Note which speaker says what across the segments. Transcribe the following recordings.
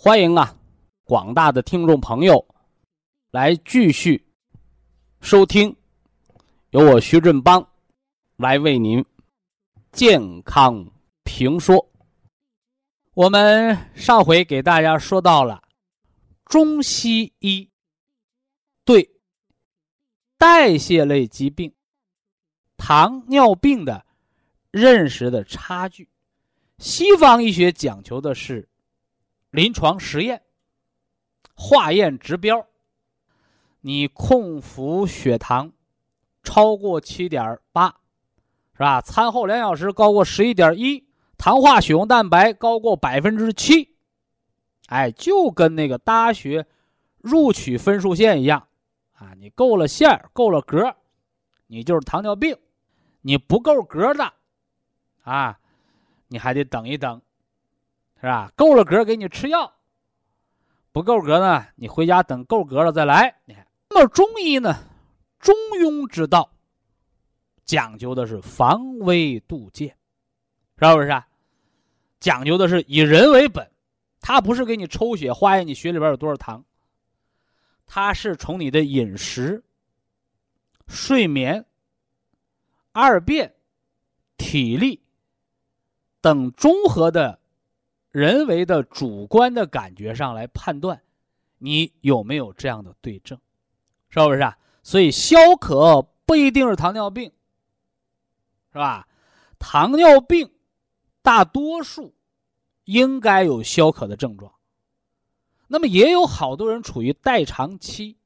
Speaker 1: 欢迎啊，广大的听众朋友来继续收听由我徐振邦来为您健康评说。我们上回给大家说到了中西医对代谢类疾病、糖尿病的认识的差距。西方医学讲求的是临床实验、化验指标。你空腹血糖超过七点八，是吧？餐后两小时高过十一点一。糖化血红蛋白高过百分之七，哎，就跟那个大学录取分数线一样，啊，你够了线够了格你就是糖尿病；你不够格的，啊，你还得等一等，是吧？够了格给你吃药，不够格呢，你回家等够格了再来。你看，那么中医呢，中庸之道，讲究的是防微杜渐。是不是？讲究的是以人为本，他不是给你抽血化验你血里边有多少糖，他是从你的饮食、睡眠、二便、体力等综合的人为的主观的感觉上来判断你有没有这样的对症，是不是啊？所以消渴不一定是糖尿病，是吧？糖尿病。大多数应该有消渴的症状，那么也有好多人处于代偿期，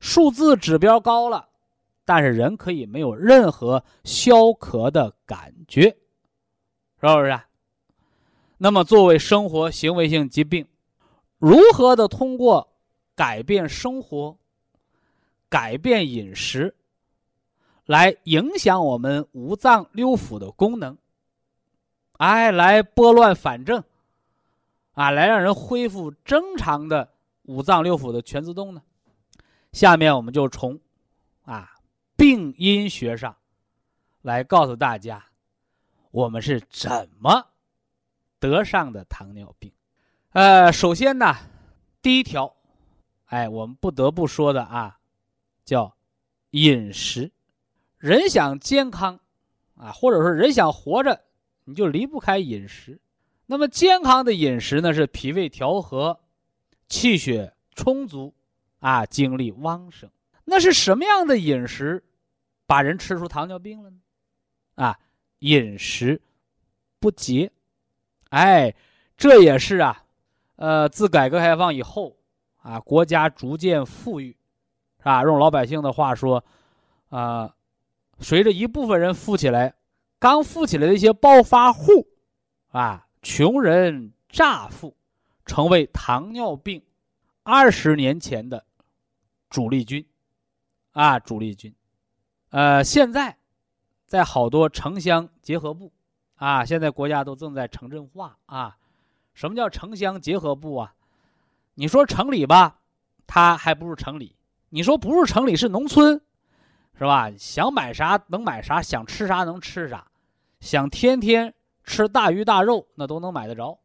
Speaker 1: 数字指标高了，但是人可以没有任何消渴的感觉，是不是啊？那么作为生活行为性疾病，如何的通过改变生活、改变饮食，来影响我们五脏六腑的功能？哎，来拨乱反正，啊，来让人恢复正常的五脏六腑的全自动呢。下面我们就从啊病因学上来告诉大家，我们是怎么得上的糖尿病。呃，首先呢，第一条，哎，我们不得不说的啊，叫饮食。人想健康啊，或者说人想活着。你就离不开饮食，那么健康的饮食呢是脾胃调和，气血充足，啊，精力旺盛。那是什么样的饮食，把人吃出糖尿病了呢？啊，饮食不节，哎，这也是啊，呃，自改革开放以后，啊，国家逐渐富裕，是吧？用老百姓的话说，啊，随着一部分人富起来。刚富起来的一些暴发户，啊，穷人乍富，成为糖尿病二十年前的主力军，啊，主力军。呃，现在在好多城乡结合部，啊，现在国家都正在城镇化啊。什么叫城乡结合部啊？你说城里吧，它还不是城里；你说不是城里，是农村，是吧？想买啥能买啥，想吃啥能吃啥。想天天吃大鱼大肉，那都能买得着，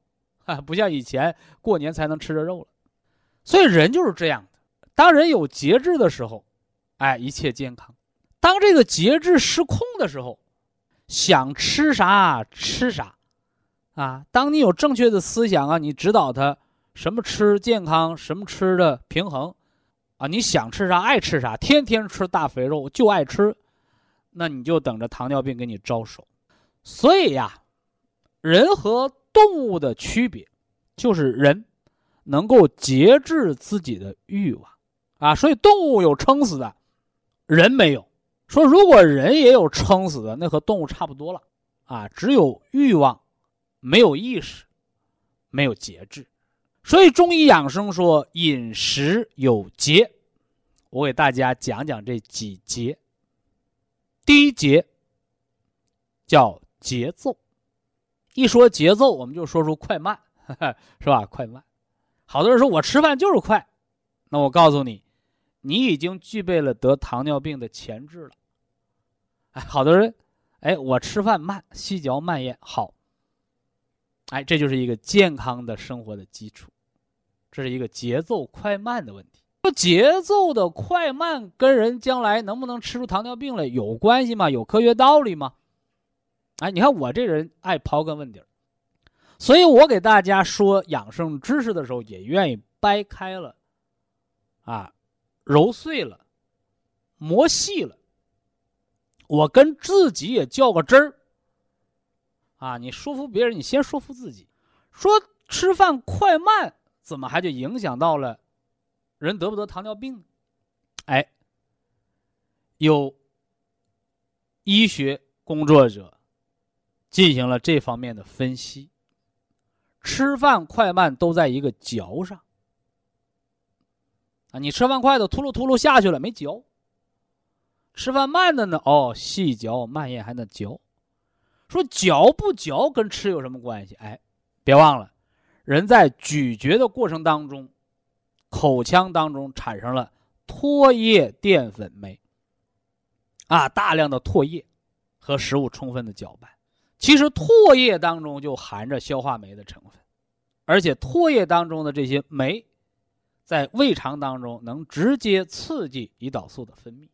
Speaker 1: 哈，不像以前过年才能吃着肉了。所以人就是这样的，当人有节制的时候，哎，一切健康；当这个节制失控的时候，想吃啥吃啥，啊，当你有正确的思想啊，你指导他什么吃健康，什么吃的平衡，啊，你想吃啥爱吃啥，天天吃大肥肉就爱吃，那你就等着糖尿病给你招手。所以呀，人和动物的区别，就是人能够节制自己的欲望，啊，所以动物有撑死的，人没有。说如果人也有撑死的，那和动物差不多了，啊，只有欲望，没有意识。没有节制，所以中医养生说饮食有节。我给大家讲讲这几节。第一节叫节奏，一说节奏，我们就说出快慢，是吧？快慢。好多人说我吃饭就是快，那我告诉你，你已经具备了得糖尿病的潜质了。哎，好多人，哎，我吃饭慢，细嚼慢咽，好。哎，这就是一个健康的生活的基础，这是一个节奏快慢的问题。说节奏的快慢跟人将来能不能吃出糖尿病来有关系吗？有科学道理吗？哎，你看我这人爱刨根问底儿，所以我给大家说养生知识的时候，也愿意掰开了，啊，揉碎了，磨细了，我跟自己也较个真儿。啊，你说服别人，你先说服自己。说吃饭快慢，怎么还就影响到了人得不得糖尿病？哎，有医学工作者进行了这方面的分析。吃饭快慢都在一个嚼上。啊，你吃饭快的秃噜秃噜下去了，没嚼；吃饭慢的呢，哦，细嚼慢咽还能嚼。说嚼不嚼跟吃有什么关系？哎，别忘了，人在咀嚼的过程当中，口腔当中产生了唾液淀粉酶，啊，大量的唾液和食物充分的搅拌。其实唾液当中就含着消化酶的成分，而且唾液当中的这些酶，在胃肠当中能直接刺激胰岛素的分泌。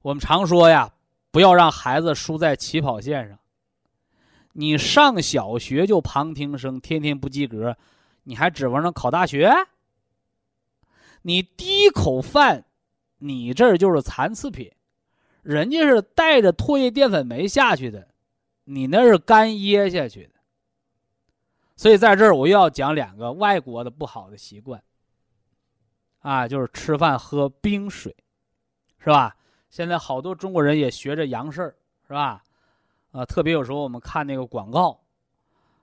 Speaker 1: 我们常说呀，不要让孩子输在起跑线上。你上小学就旁听生，天天不及格，你还指望着考大学？你第一口饭，你这就是残次品，人家是带着唾液淀粉酶下去的，你那是干噎下去的。所以在这儿我又要讲两个外国的不好的习惯，啊，就是吃饭喝冰水，是吧？现在好多中国人也学着洋事儿，是吧？啊，特别有时候我们看那个广告，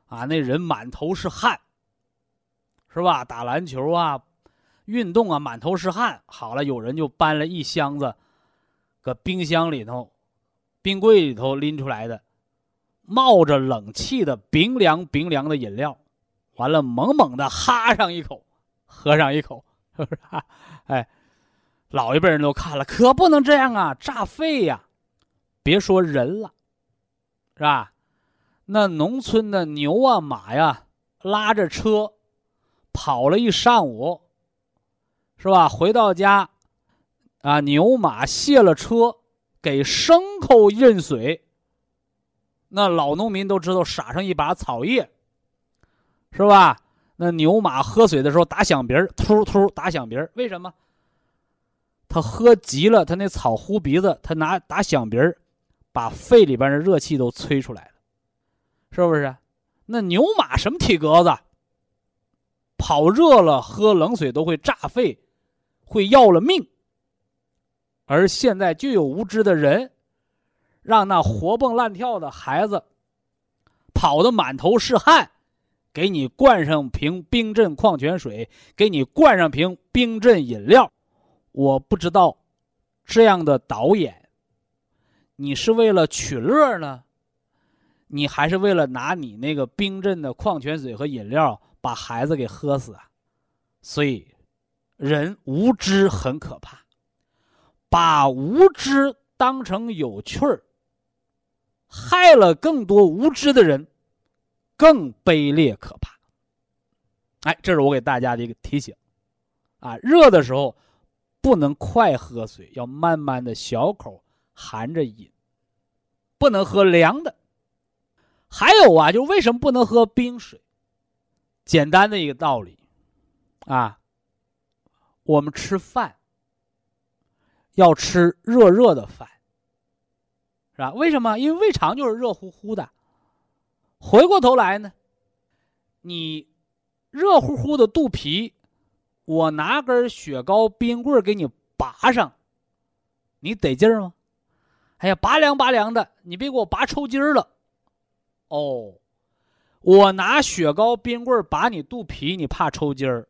Speaker 1: 啊，那人满头是汗，是吧？打篮球啊，运动啊，满头是汗。好了，有人就搬了一箱子，搁冰箱里头、冰柜里头拎出来的，冒着冷气的冰凉冰凉的饮料，完了猛猛的哈上一口，喝上一口，是不是？哎，老一辈人都看了，可不能这样啊，炸肺呀！别说人了。是吧？那农村的牛啊马呀，拉着车跑了一上午，是吧？回到家，啊，牛马卸了车，给牲口认水。那老农民都知道，撒上一把草叶，是吧？那牛马喝水的时候打响鼻儿，突突打响鼻儿，为什么？他喝急了，他那草呼鼻子，他拿打响鼻儿。把肺里边的热气都吹出来了，是不是？那牛马什么体格子？跑热了喝冷水都会炸肺，会要了命。而现在就有无知的人，让那活蹦乱跳的孩子跑得满头是汗，给你灌上瓶冰镇矿泉水，给你灌上瓶冰镇饮料。我不知道这样的导演。你是为了取乐呢，你还是为了拿你那个冰镇的矿泉水和饮料把孩子给喝死啊？所以，人无知很可怕，把无知当成有趣儿，害了更多无知的人，更卑劣可怕。哎，这是我给大家的一个提醒，啊，热的时候不能快喝水，要慢慢的小口含着饮。不能喝凉的，还有啊，就为什么不能喝冰水？简单的一个道理，啊，我们吃饭要吃热热的饭，是吧？为什么？因为胃肠就是热乎乎的。回过头来呢，你热乎乎的肚皮，我拿根雪糕冰棍给你拔上，你得劲儿吗？哎呀，拔凉拔凉的，你别给我拔抽筋儿了。哦，我拿雪糕冰棍拔你肚皮，你怕抽筋儿？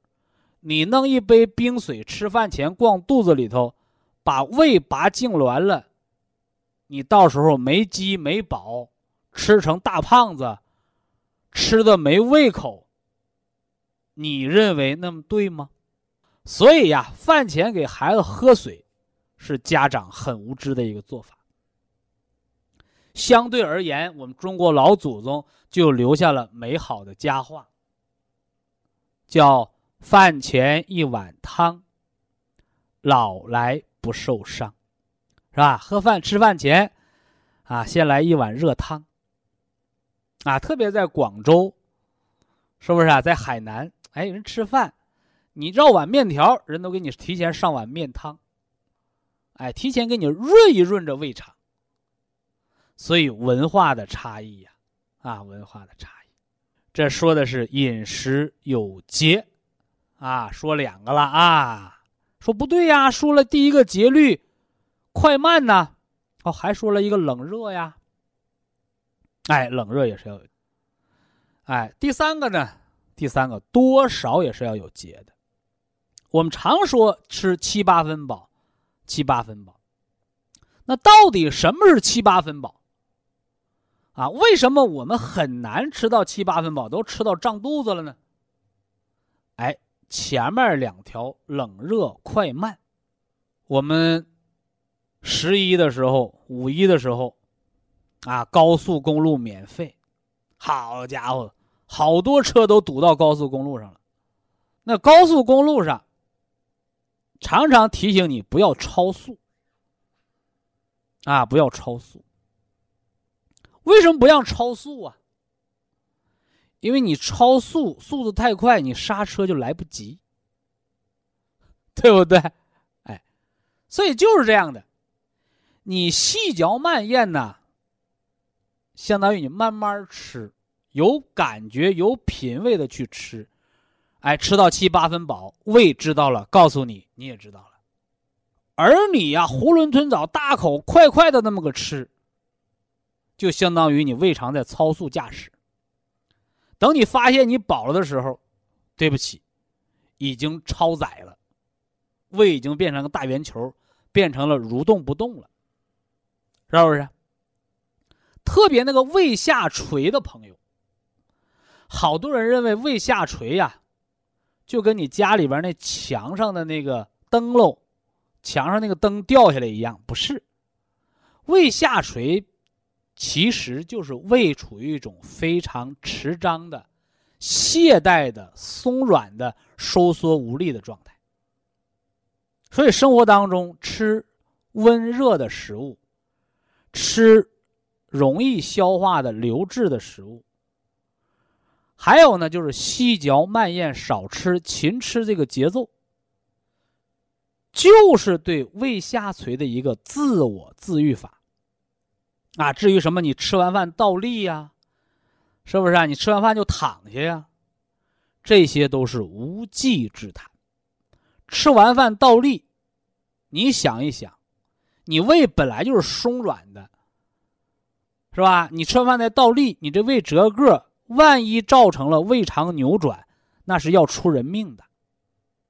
Speaker 1: 你弄一杯冰水，吃饭前灌肚子里头，把胃拔痉挛了，你到时候没饥没饱，吃成大胖子。吃的没胃口，你认为那么对吗？所以呀，饭前给孩子喝水，是家长很无知的一个做法。相对而言，我们中国老祖宗就留下了美好的佳话，叫“饭前一碗汤，老来不受伤”，是吧？喝饭吃饭前，啊，先来一碗热汤。啊，特别在广州，是不是啊？在海南，哎，人吃饭，你绕碗面条，人都给你提前上碗面汤，哎，提前给你润一润这胃肠。所以文化的差异呀，啊，文化的差异，这说的是饮食有节，啊，说两个了啊，说不对呀，说了第一个节律，快慢呢，哦，还说了一个冷热呀。哎，冷热也是要有。哎，第三个呢？第三个多少也是要有节的。我们常说吃七八分饱，七八分饱。那到底什么是七八分饱？啊，为什么我们很难吃到七八分饱，都吃到胀肚子了呢？哎，前面两条冷热快慢，我们十一的时候、五一的时候。啊，高速公路免费，好家伙，好多车都堵到高速公路上了。那高速公路上常常提醒你不要超速，啊，不要超速。为什么不让超速啊？因为你超速，速度太快，你刹车就来不及，对不对？哎，所以就是这样的，你细嚼慢咽呢。相当于你慢慢吃，有感觉、有品味的去吃，哎，吃到七八分饱，胃知道了，告诉你，你也知道了。而你呀，囫囵吞枣、大口快快的那么个吃，就相当于你胃肠在超速驾驶。等你发现你饱了的时候，对不起，已经超载了，胃已经变成个大圆球，变成了蠕动不动了，是不是？特别那个胃下垂的朋友，好多人认为胃下垂呀，就跟你家里边那墙上的那个灯笼，墙上那个灯掉下来一样，不是。胃下垂，其实就是胃处于一种非常迟张的、懈怠的、松软的、收缩无力的状态。所以生活当中吃温热的食物，吃。容易消化的流质的食物，还有呢，就是细嚼慢咽、少吃、勤吃这个节奏，就是对胃下垂的一个自我自愈法。啊，至于什么你吃完饭倒立呀，是不是啊？你吃完饭就躺下呀，这些都是无稽之谈。吃完饭倒立，你想一想，你胃本来就是松软的。是吧？你吃完饭再倒立，你这胃折个，万一造成了胃肠扭转，那是要出人命的，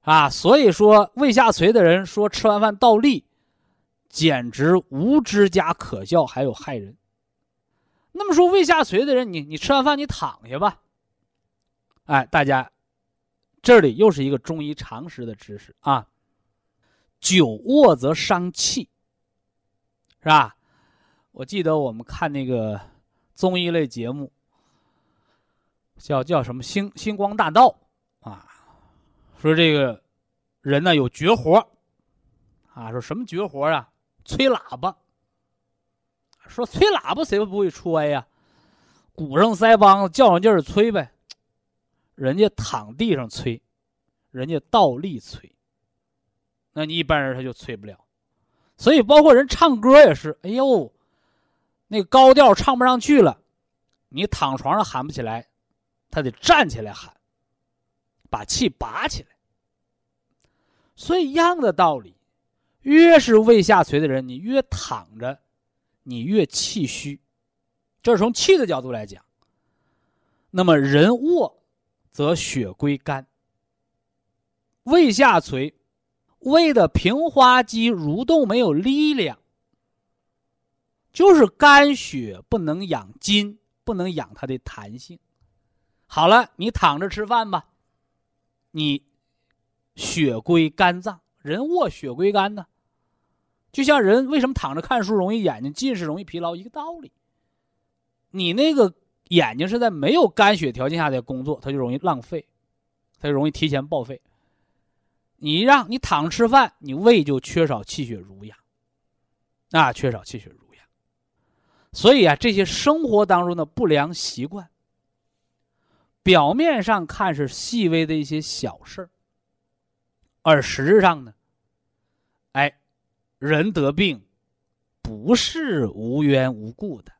Speaker 1: 啊！所以说，胃下垂的人说吃完饭倒立，简直无知加可笑，还有害人。那么说，胃下垂的人，你你吃完饭你躺下吧。哎，大家，这里又是一个中医常识的知识啊。久卧则伤气，是吧？我记得我们看那个综艺类节目，叫叫什么《星星光大道》啊，说这个人呢有绝活啊，说什么绝活啊？吹喇叭。说吹喇叭谁不会吹呀？鼓上腮帮子，较上劲儿吹呗。人家躺地上吹，人家倒立吹。那你一般人他就吹不了。所以包括人唱歌也是，哎呦，那高调唱不上去了，你躺床上喊不起来，他得站起来喊，把气拔起来。所以一样的道理，越是胃下垂的人，你越躺着，你越气虚。这是从气的角度来讲。那么人卧，则血归肝。胃下垂，胃的平滑肌蠕动没有力量，就是肝血不能养筋，不能养它的弹性。好了，你躺着吃饭吧，你。血归肝脏，人卧血归肝呢，就像人为什么躺着看书容易眼睛近视、容易疲劳一个道理。你那个眼睛是在没有肝血条件下的工作，它就容易浪费，它就容易提前报废。你让你躺着吃饭，你胃就缺少气血濡养，啊，缺少气血濡。所以啊，这些生活当中的不良习惯，表面上看是细微的一些小事儿。而实质上呢，哎，人得病不是无缘无故的，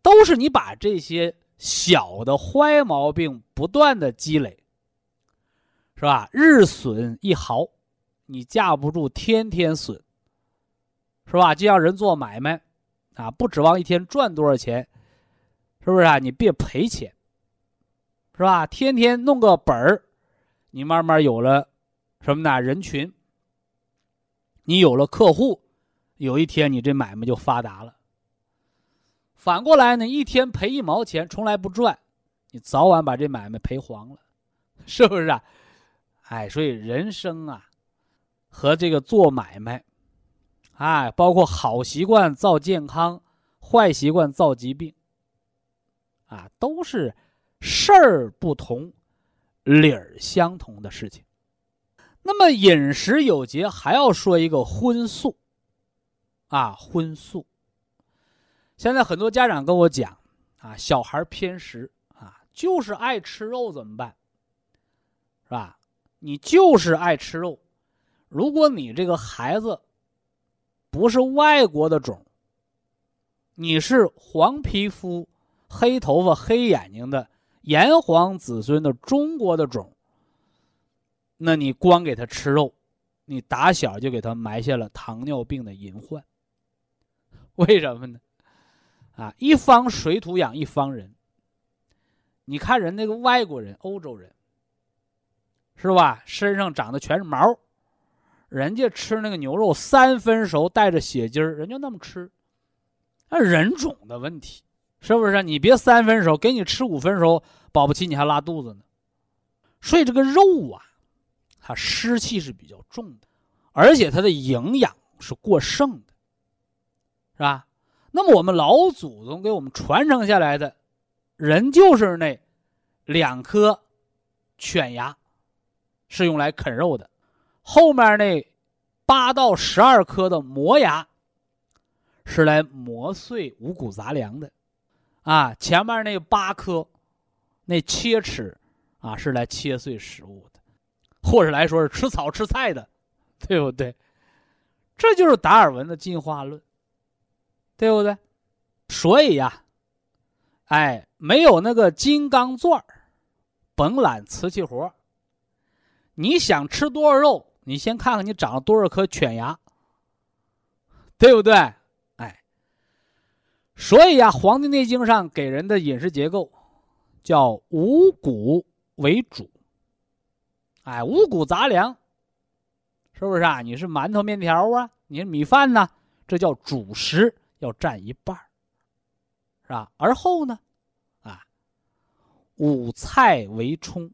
Speaker 1: 都是你把这些小的坏毛病不断的积累，是吧？日损一毫，你架不住天天损，是吧？就像人做买卖，啊，不指望一天赚多少钱，是不是啊？你别赔钱，是吧？天天弄个本儿，你慢慢有了。什么呢？人群，你有了客户，有一天你这买卖就发达了。反过来呢，一天赔一毛钱，从来不赚，你早晚把这买卖赔黄了，是不是啊？哎，所以人生啊，和这个做买卖，哎，包括好习惯造健康，坏习惯造疾病，啊，都是事儿不同，理儿相同的事情。那么饮食有节，还要说一个荤素，啊，荤素。现在很多家长跟我讲，啊，小孩偏食，啊，就是爱吃肉，怎么办？是吧？你就是爱吃肉，如果你这个孩子不是外国的种，你是黄皮肤、黑头发、黑眼睛的炎黄子孙的中国的种。那你光给他吃肉，你打小就给他埋下了糖尿病的隐患。为什么呢？啊，一方水土养一方人。你看人那个外国人、欧洲人，是吧？身上长的全是毛，人家吃那个牛肉三分熟带着血筋儿，人家那么吃。那人种的问题，是不是？你别三分熟，给你吃五分熟，保不齐你还拉肚子呢。所以这个肉啊。它湿气是比较重的，而且它的营养是过剩的，是吧？那么我们老祖宗给我们传承下来的，人就是那两颗犬牙是用来啃肉的，后面那八到十二颗的磨牙是来磨碎五谷杂粮的，啊，前面那八颗那切齿啊是来切碎食物的。或者来说是吃草吃菜的，对不对？这就是达尔文的进化论，对不对？所以呀，哎，没有那个金刚钻甭揽瓷器活你想吃多少肉，你先看看你长了多少颗犬牙，对不对？哎，所以呀，《黄帝内经》上给人的饮食结构叫五谷为主。哎，五谷杂粮，是不是啊？你是馒头、面条啊？你是米饭呢？这叫主食，要占一半是吧？而后呢，啊，五菜为充，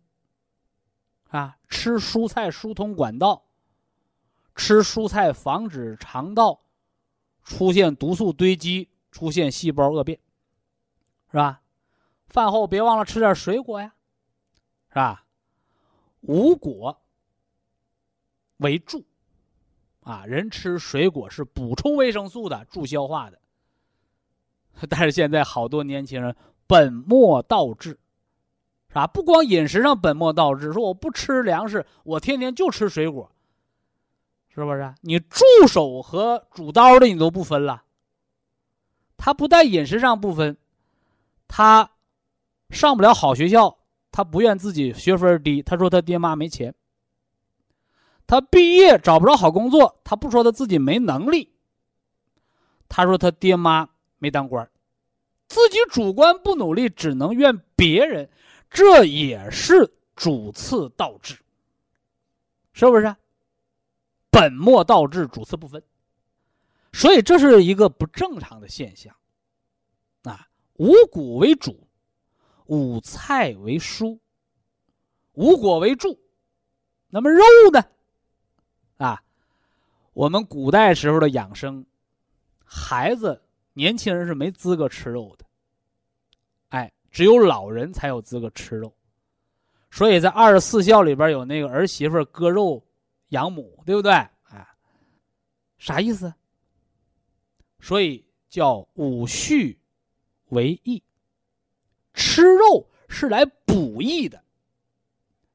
Speaker 1: 啊，吃蔬菜疏通管道，吃蔬菜防止肠道出现毒素堆积，出现细胞恶变，是吧？饭后别忘了吃点水果呀，是吧？五果为助，啊，人吃水果是补充维生素的，助消化的。但是现在好多年轻人本末倒置，是吧？不光饮食上本末倒置，说我不吃粮食，我天天就吃水果，是不是？你助手和主刀的你都不分了。他不但饮食上不分，他上不了好学校，他不愿自己学分低，他说他爹妈没钱。他毕业找不着好工作，他不说他自己没能力，他说他爹妈没当官，自己主观不努力，只能怨别人，这也是主次倒置，是不是？本末倒置，主次不分，所以这是一个不正常的现象。啊，五谷为主，五菜为蔬，五果为助，那么肉呢？啊，我们古代时候的养生，孩子、年轻人是没资格吃肉的。只有老人才有资格吃肉。所以在二十四孝里边有那个儿媳妇割肉养母，对不对？哎，啥意思？所以叫五畜为益，吃肉是来补益的。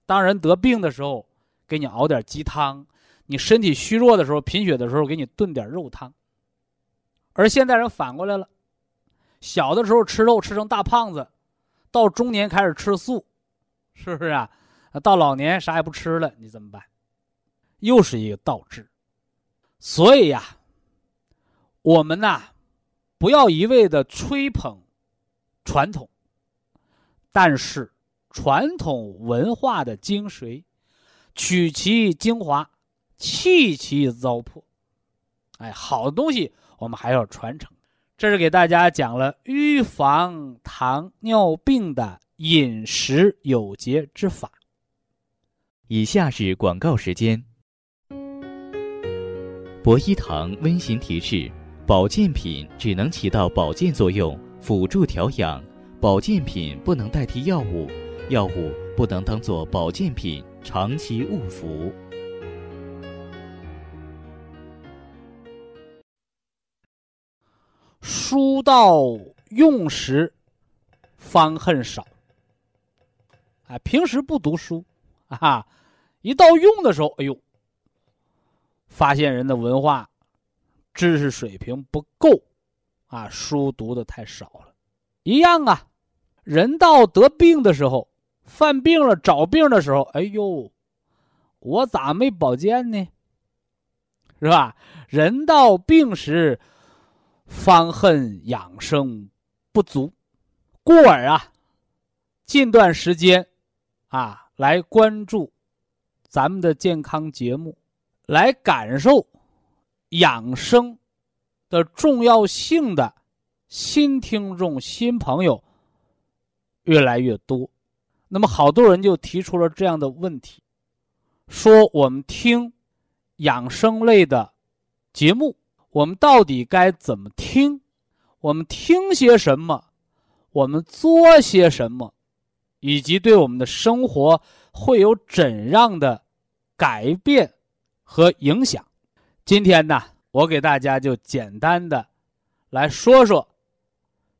Speaker 1: 当人得病的时候，给你熬点鸡汤。你身体虚弱的时候，贫血的时候，给你炖点肉汤。而现代人反过来了，小的时候吃肉吃成大胖子，到中年开始吃素，是不是啊？到老年啥也不吃了，你怎么办？又是一个倒置。所以呀，我们呐，不要一味的吹捧传统，但是传统文化的精髓，取其精华。弃其糟粕，哎，好的东西我们还要传承。这是给大家讲了预防糖尿病的饮食有节之法。
Speaker 2: 以下是广告时间。博一堂温馨提示：保健品只能起到保健作用，辅助调养；保健品不能代替药物，药物不能当做保健品长期误服。
Speaker 1: 书到用时方恨少。啊，平时不读书，啊，一到用的时候，哎呦，发现人的文化知识水平不够，啊，书读的太少了。一样啊，人到得病的时候，犯病了找病的时候，哎呦，我咋没保健呢？是吧？人到病时。方恨养生不足，故而啊，近段时间啊，来关注咱们的健康节目，来感受养生的重要性的新听众、新朋友越来越多。那么，好多人就提出了这样的问题：说我们听养生类的节目。我们到底该怎么听？我们听些什么？我们做些什么？以及对我们的生活会有怎样的改变和影响？今天呢，我给大家就简单的来说说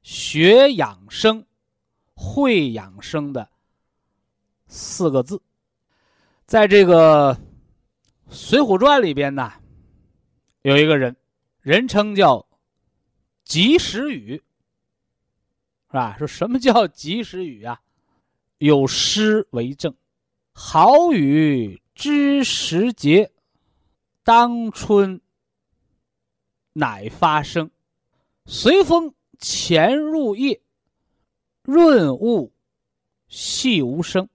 Speaker 1: 学养生、会养生的四个字。在这个《水浒传》里边呢，有一个人。人称叫及时雨，是吧？说什么叫及时雨啊？有诗为证：“好雨知时节，当春乃发生。随风潜入夜，润物细无声。”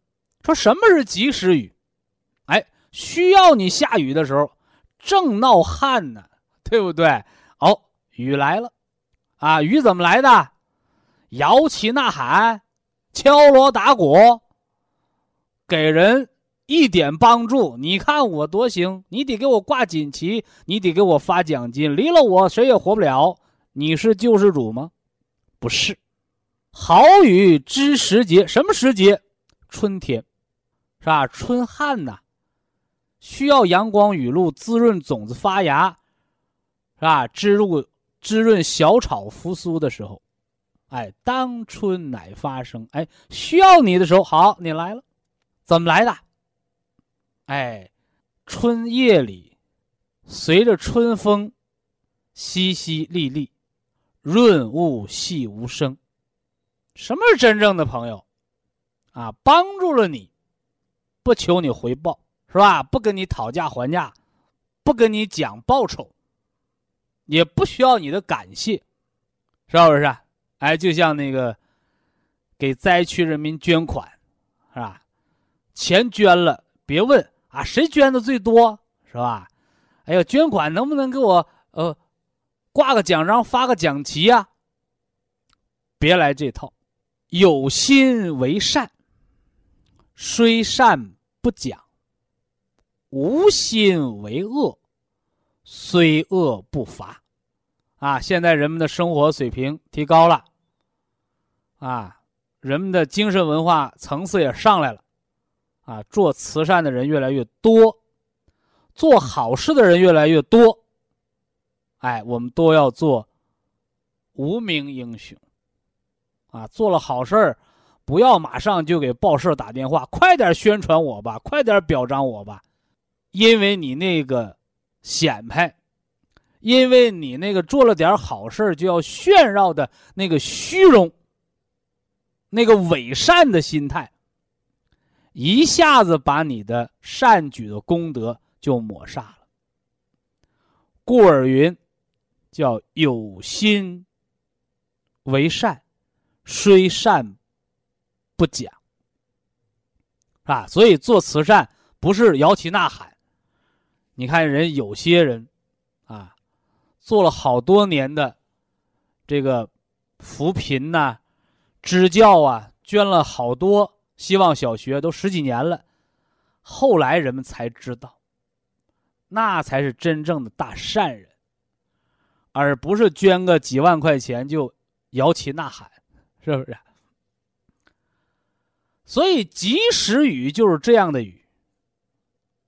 Speaker 1: 说什么是及时雨？哎，需要你下雨的时候，正闹旱呢。对不对？哦，雨来了，啊，雨怎么来的？摇旗呐喊，敲锣打鼓，给人一点帮助。你看我多行，你得给我挂锦旗，你得给我发奖金。离了我，谁也活不了。你是救世主吗？不是。好雨知时节，什么时节？春天，是吧？春旱呐，需要阳光雨露滋润种子发芽。是吧？滋入滋润小草复苏的时候，哎，当春乃发生，哎，需要你的时候，好，你来了，怎么来的？哎，春夜里，随着春风，淅淅沥沥，润物细无声。什么是真正的朋友？啊，帮助了你，不求你回报，是吧？不跟你讨价还价，不跟你讲报酬，也不需要你的感谢，是不是？哎，就像那个给灾区人民捐款，是吧？钱捐了，别问啊，谁捐的最多，是吧？哎呀，捐款能不能给我呃挂个奖章，发个奖旗呀？别来这套，有心为善，虽善不讲；无心为恶，虽恶不罚。啊，现在人们的生活水平提高了。啊，人们的精神文化层次也上来了，啊，做慈善的人越来越多，做好事的人越来越多。哎，我们都要做无名英雄，啊，做了好事儿，不要马上就给报社打电话，快点宣传我吧，快点表彰我吧，因为你那个显摆，因为你那个做了点好事就要炫耀的那个虚荣。那个伪善的心态，一下子把你的善举的功德就抹杀了。故而云，叫有心为善，虽善不讲，啊，所以做慈善不是摇旗呐喊。你看人有些人，做了好多年的这个扶贫呐。支教啊，捐了好多希望小学，都十几年了。后来人们才知道，那才是真正的大善人，而不是捐个几万块钱就摇旗呐喊，是不是？所以及时雨就是这样的雨。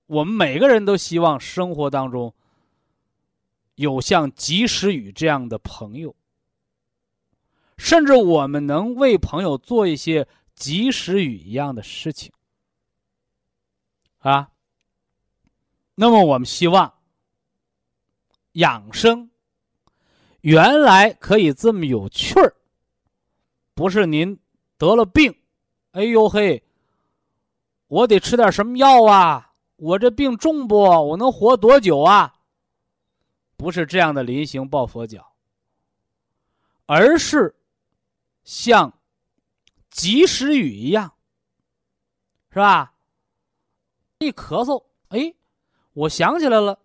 Speaker 1: 我们每个人都希望生活当中有像及时雨这样的朋友。甚至我们能为朋友做一些及时雨一样的事情，啊。那么我们希望养生原来可以这么有趣儿，不是您得了病，哎呦嘿，我得吃点什么药啊？我这病重不？我能活多久啊？不是这样的临行抱佛脚，而是。像及时雨一样，是吧？一咳嗽，哎，我想起来了，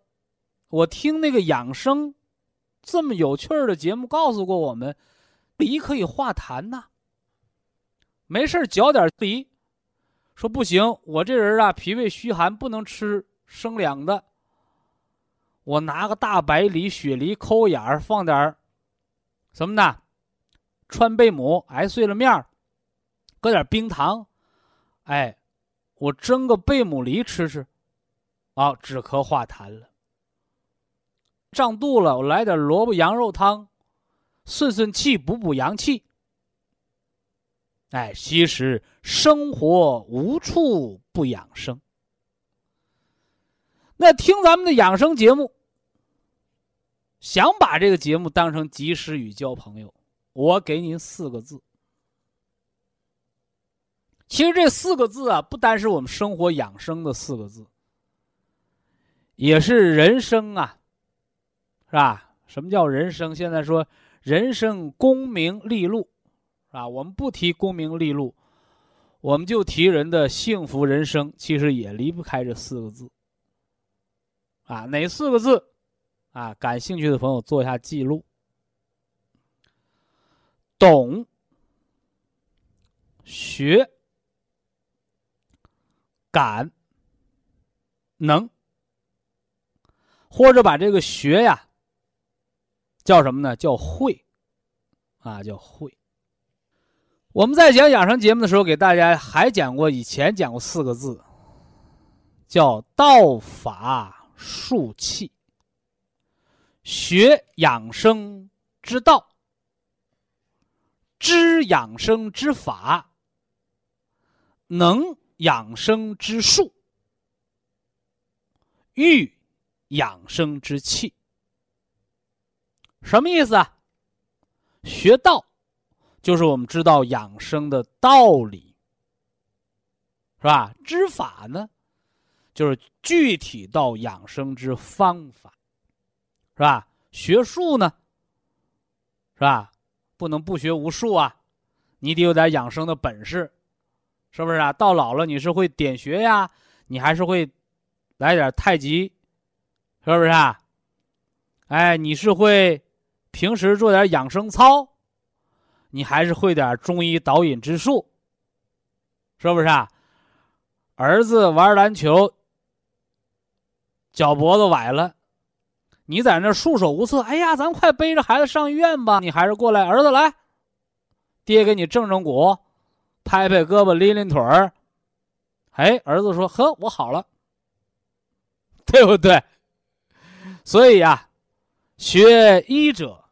Speaker 1: 我听那个养生这么有趣儿的节目，告诉过我们，梨可以化痰呐。没事嚼点梨，说不行，我这人啊，脾胃虚寒，不能吃生凉的。我拿个大白梨、雪梨，抠眼儿，放点儿什么呢？川贝母挨碎了面儿，搁点冰糖，哎，我蒸个贝母梨吃吃，啊，止咳化痰了。胀肚了，我来点萝卜羊肉汤，顺顺气，补补阳气。哎，其实生活无处不养生。那听咱们的养生节目，想把这个节目当成及时雨交朋友。我给您四个字，其实这四个字啊，不单是我们生活养生的四个字，也是人生啊，是吧？什么叫人生？现在说人生功名利禄，是吧？我们不提功名利禄，我们就提人的幸福人生，其实也离不开这四个字。啊，哪四个字？啊，感兴趣的朋友做一下记录。懂、学、敢、能，或者把这个学呀叫什么呢？叫会，啊，叫会。我们在讲养生节目的时候，给大家还讲过，以前讲过四个字，叫道法术气，学养生之道。知养生之法，能养生之术，育养生之气。什么意思啊？学道，就是我们知道养生的道理，是吧？知法呢，就是具体到养生之方法，是吧？学术呢，是吧？不能不学无术啊，你得有点养生的本事，是不是啊？到老了你是会点穴呀，你还是会来点太极，是不是啊？哎，你是会。平时做点养生操，你还是会点中医导引之术，是不是啊？儿子玩篮球，脚脖子崴了，你在那束手无策。哎呀，咱快背着孩子上医院吧！你还是过来，儿子来，爹给你正正骨，拍拍胳膊，拎拎腿儿。哎，儿子说：“呵，我好了，对不对？”所以呀。学医者，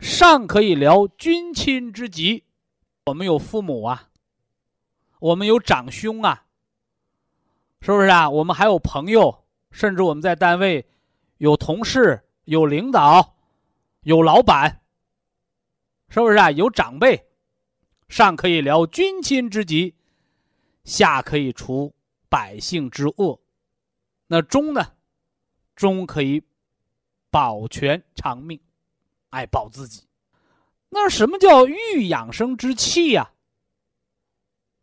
Speaker 1: 尚可以疗君亲之疾。我们有父母啊，我们有长兄啊，是不是啊？我们还有朋友，甚至我们在单位有同事、有领导、有老板，是不是啊？有长辈，上可以疗君亲之疾，下可以除百姓之恶。那中呢？中可以。保全长命，哎保自己。那什么叫育养生之气呀？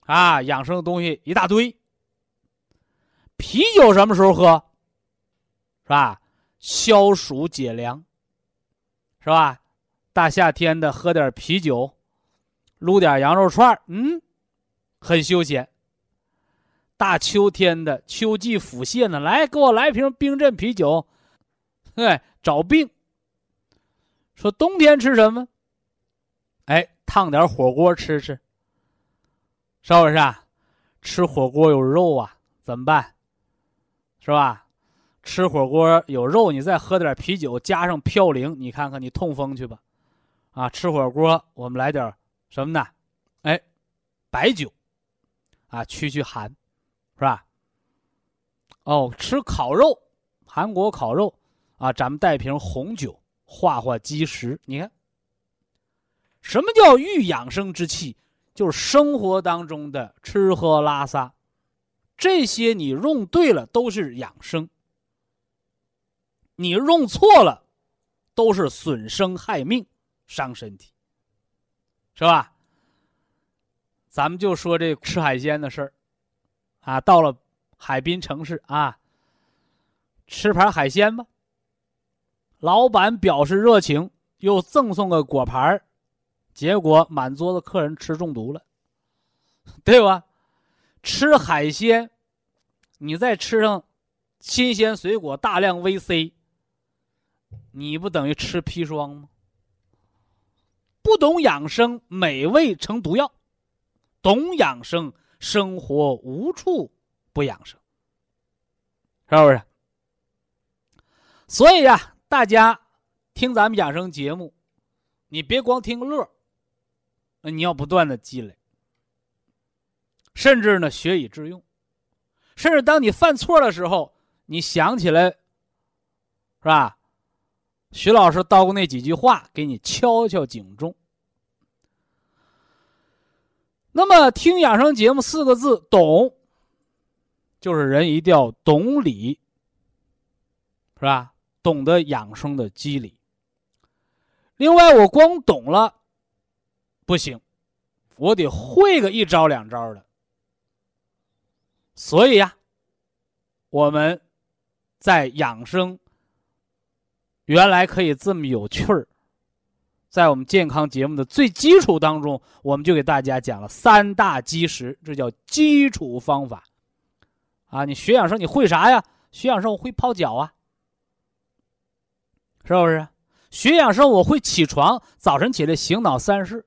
Speaker 1: 啊，养生的东西一大堆。啤酒什么时候喝？是吧？消暑解凉，是吧？大夏天的喝点啤酒，撸点羊肉串嗯，很休闲。大秋天的秋季腹泻呢，来给我来瓶冰镇啤酒，嘿。找病。说冬天吃什么？哎，烫点火锅吃吃。是不是啊？吃火锅有肉啊，怎么办？是吧？吃火锅有肉，你再喝点啤酒，加上嘌呤，你看看你痛风去吧。啊，吃火锅我们来点什么呢？哎，白酒，啊，驱驱寒，是吧？哦，吃烤肉，韩国烤肉。啊，咱们带瓶红酒化化积食。你看，什么叫欲养生之气？就是生活当中的吃喝拉撒，这些你用对了都是养生，你用错了都是损生害命、伤身体，是吧？咱们就说这吃海鲜的事儿，啊，到了海滨城市啊，吃盘海鲜吧。老板表示热情，又赠送个果盘结果满桌子客人吃中毒了，对吧？吃海鲜，你再吃上新鲜水果、大量 VC 你不等于吃砒霜吗？不懂养生，美味成毒药；懂养生，生活无处不养生，是不是？所以呀。大家听咱们养生节目，你别光听个乐，你要不断的积累，甚至呢学以致用，甚至当你犯错的时候，你想起来，是吧？徐老师叨过那几句话，给你敲敲警钟。那么听养生节目四个字，懂，就是人一定要懂理，是吧？懂得养生的机理。另外，我光懂了不行，我得会个一招两招的。所以呀，我们在养生原来可以这么有趣儿，在我们健康节目的最基础当中，我们就给大家讲了三大基石，这叫基础方法。啊，你学养生你会啥呀？学养生我会泡脚啊。是不是？学养生我会起床，早晨起来醒脑三式。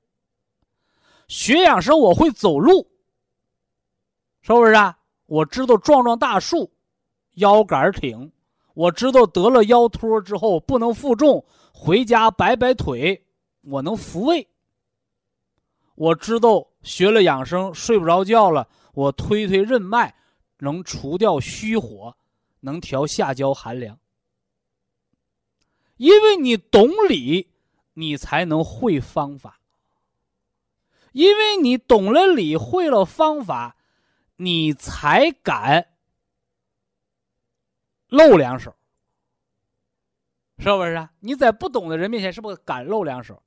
Speaker 1: 学养生我会走路，是不是啊？我知道撞撞大树，腰杆挺。我知道得了腰托之后不能负重，回家摆摆腿，我能复位。我知道学了养生睡不着觉了，我推推任脉，能除掉虚火，能调下焦寒凉。因为你懂理，你才能会方法。因为你懂了理，会了方法，你才敢露两手，是不是？你在不懂的人面前，是不是敢露两手？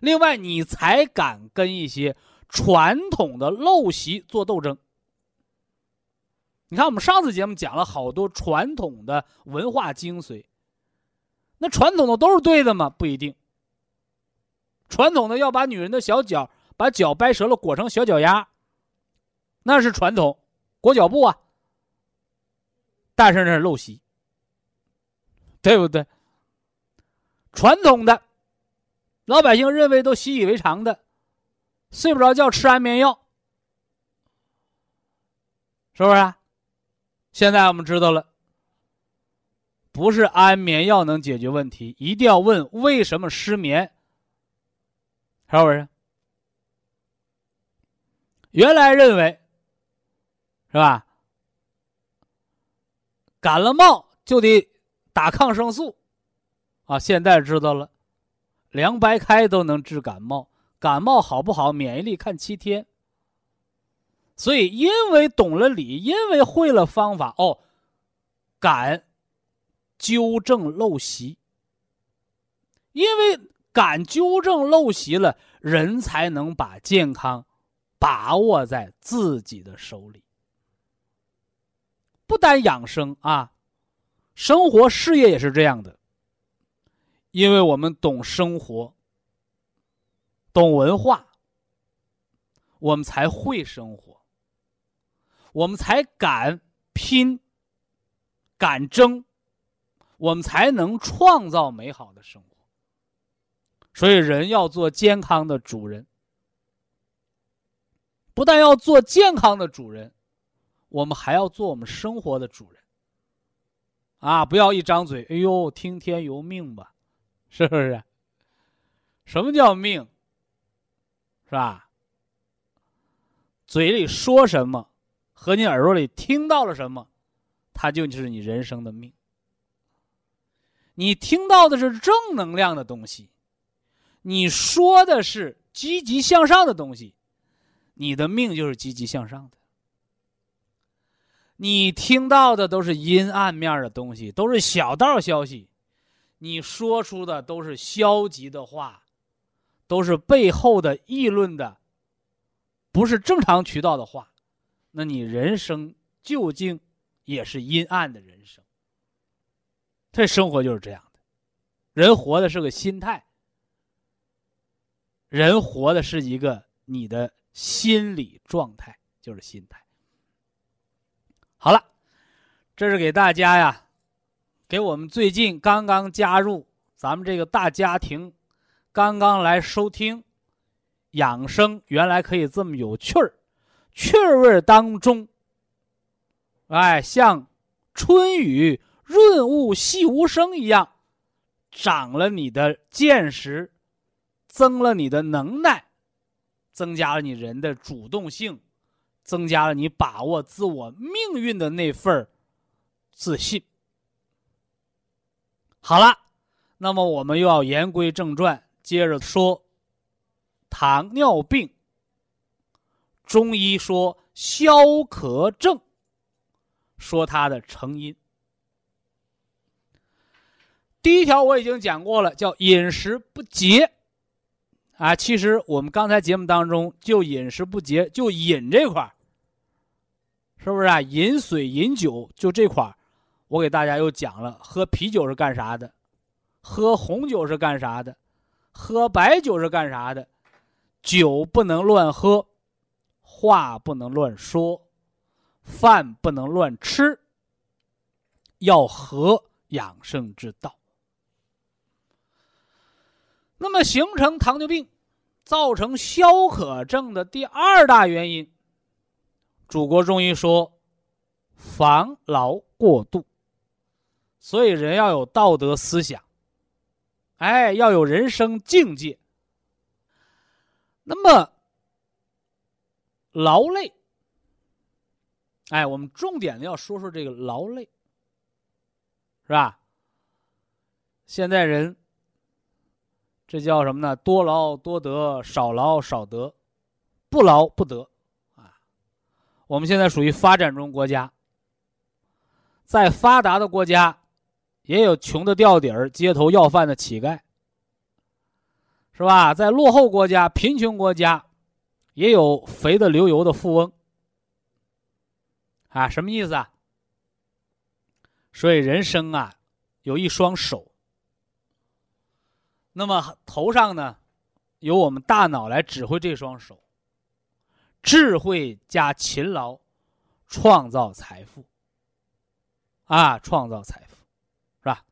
Speaker 1: 另外，你才敢跟一些传统的陋习做斗争。你看，我们上次节目讲了好多传统的文化精髓。那传统的都是对的吗？不一定。传统的要把女人的小脚，把脚掰折了裹成小脚丫，那是传统，裹脚布啊。但是那是陋习，对不对？传统的，老百姓认为都习以为常的，睡不着觉吃安眠药，是不是？啊？现在我们知道了。不是安眠药能解决问题，一定要问为什么失眠，是不是？原来认为，是吧？感了冒就得打抗生素，啊，现在知道了，凉白开都能治感冒，感冒好不好，免疫力看七天。所以，因为懂了理，因为会了方法，哦，敢。纠正陋习，因为敢纠正陋习了，人才能把健康把握在自己的手里。不单养生啊，生活事业也是这样的。因为我们懂生活，懂文化，我们才会生活，我们才敢拼，敢争。我们才能创造美好的生活。所以，人要做健康的主人，不但要做健康的主人，我们还要做我们生活的主人。啊，不要一张嘴，哎呦，听天由命吧，是不是？什么叫命？是吧？嘴里说什么，和你耳朵里听到了什么，它就是你人生的命。你听到的是正能量的东西，你说的是积极向上的东西，你的命就是积极向上的。你听到的都是阴暗面的东西，都是小道消息，你说出的都是消极的话，都是背后的议论的，不是正常渠道的话，那你人生究竟也是阴暗的人生。这生活就是这样的，人活的是个心态，人活的是一个你的心理状态，就是心态。好了，这是给大家呀，给我们最近刚刚加入咱们这个大家庭，刚刚来收听养生，原来可以这么有趣儿，趣味当中，哎，像春雨。润物细无声一样，长了你的见识，增了你的能耐，增加了你人的主动性，增加了你把握自我命运的那份自信。好了，那么我们又要言归正传，接着说糖尿病。中医说消渴症，说它的成因。第一条我已经讲过了，叫饮食不节，啊，其实我们刚才节目当中就饮食不节，就饮这块是不是啊？饮水、饮酒，就这块儿我给大家又讲了，喝啤酒是干啥的，喝红酒是干啥的，喝白酒是干啥的，酒不能乱喝，话不能乱说，饭不能乱吃，要合养生之道。那么，形成糖尿病、造成消渴症的第二大原因，祖国中医说，防劳过度。所以，人要有道德思想，哎，要有人生境界。那么，劳累。哎，我们重点的要说说这个劳累，是吧？现在人，这叫什么呢？多劳多得，少劳少得，不劳不得，我们现在属于发展中国家，在发达的国家，也有穷的掉底儿、街头要饭的乞丐，是吧？在落后国家、贫穷国家，也有肥的流油的富翁。啊，什么意思啊？所以人生啊，有一双手。那么头上呢，由我们大脑来指挥这双手。智慧加勤劳，创造财富。啊，创造财富，是吧？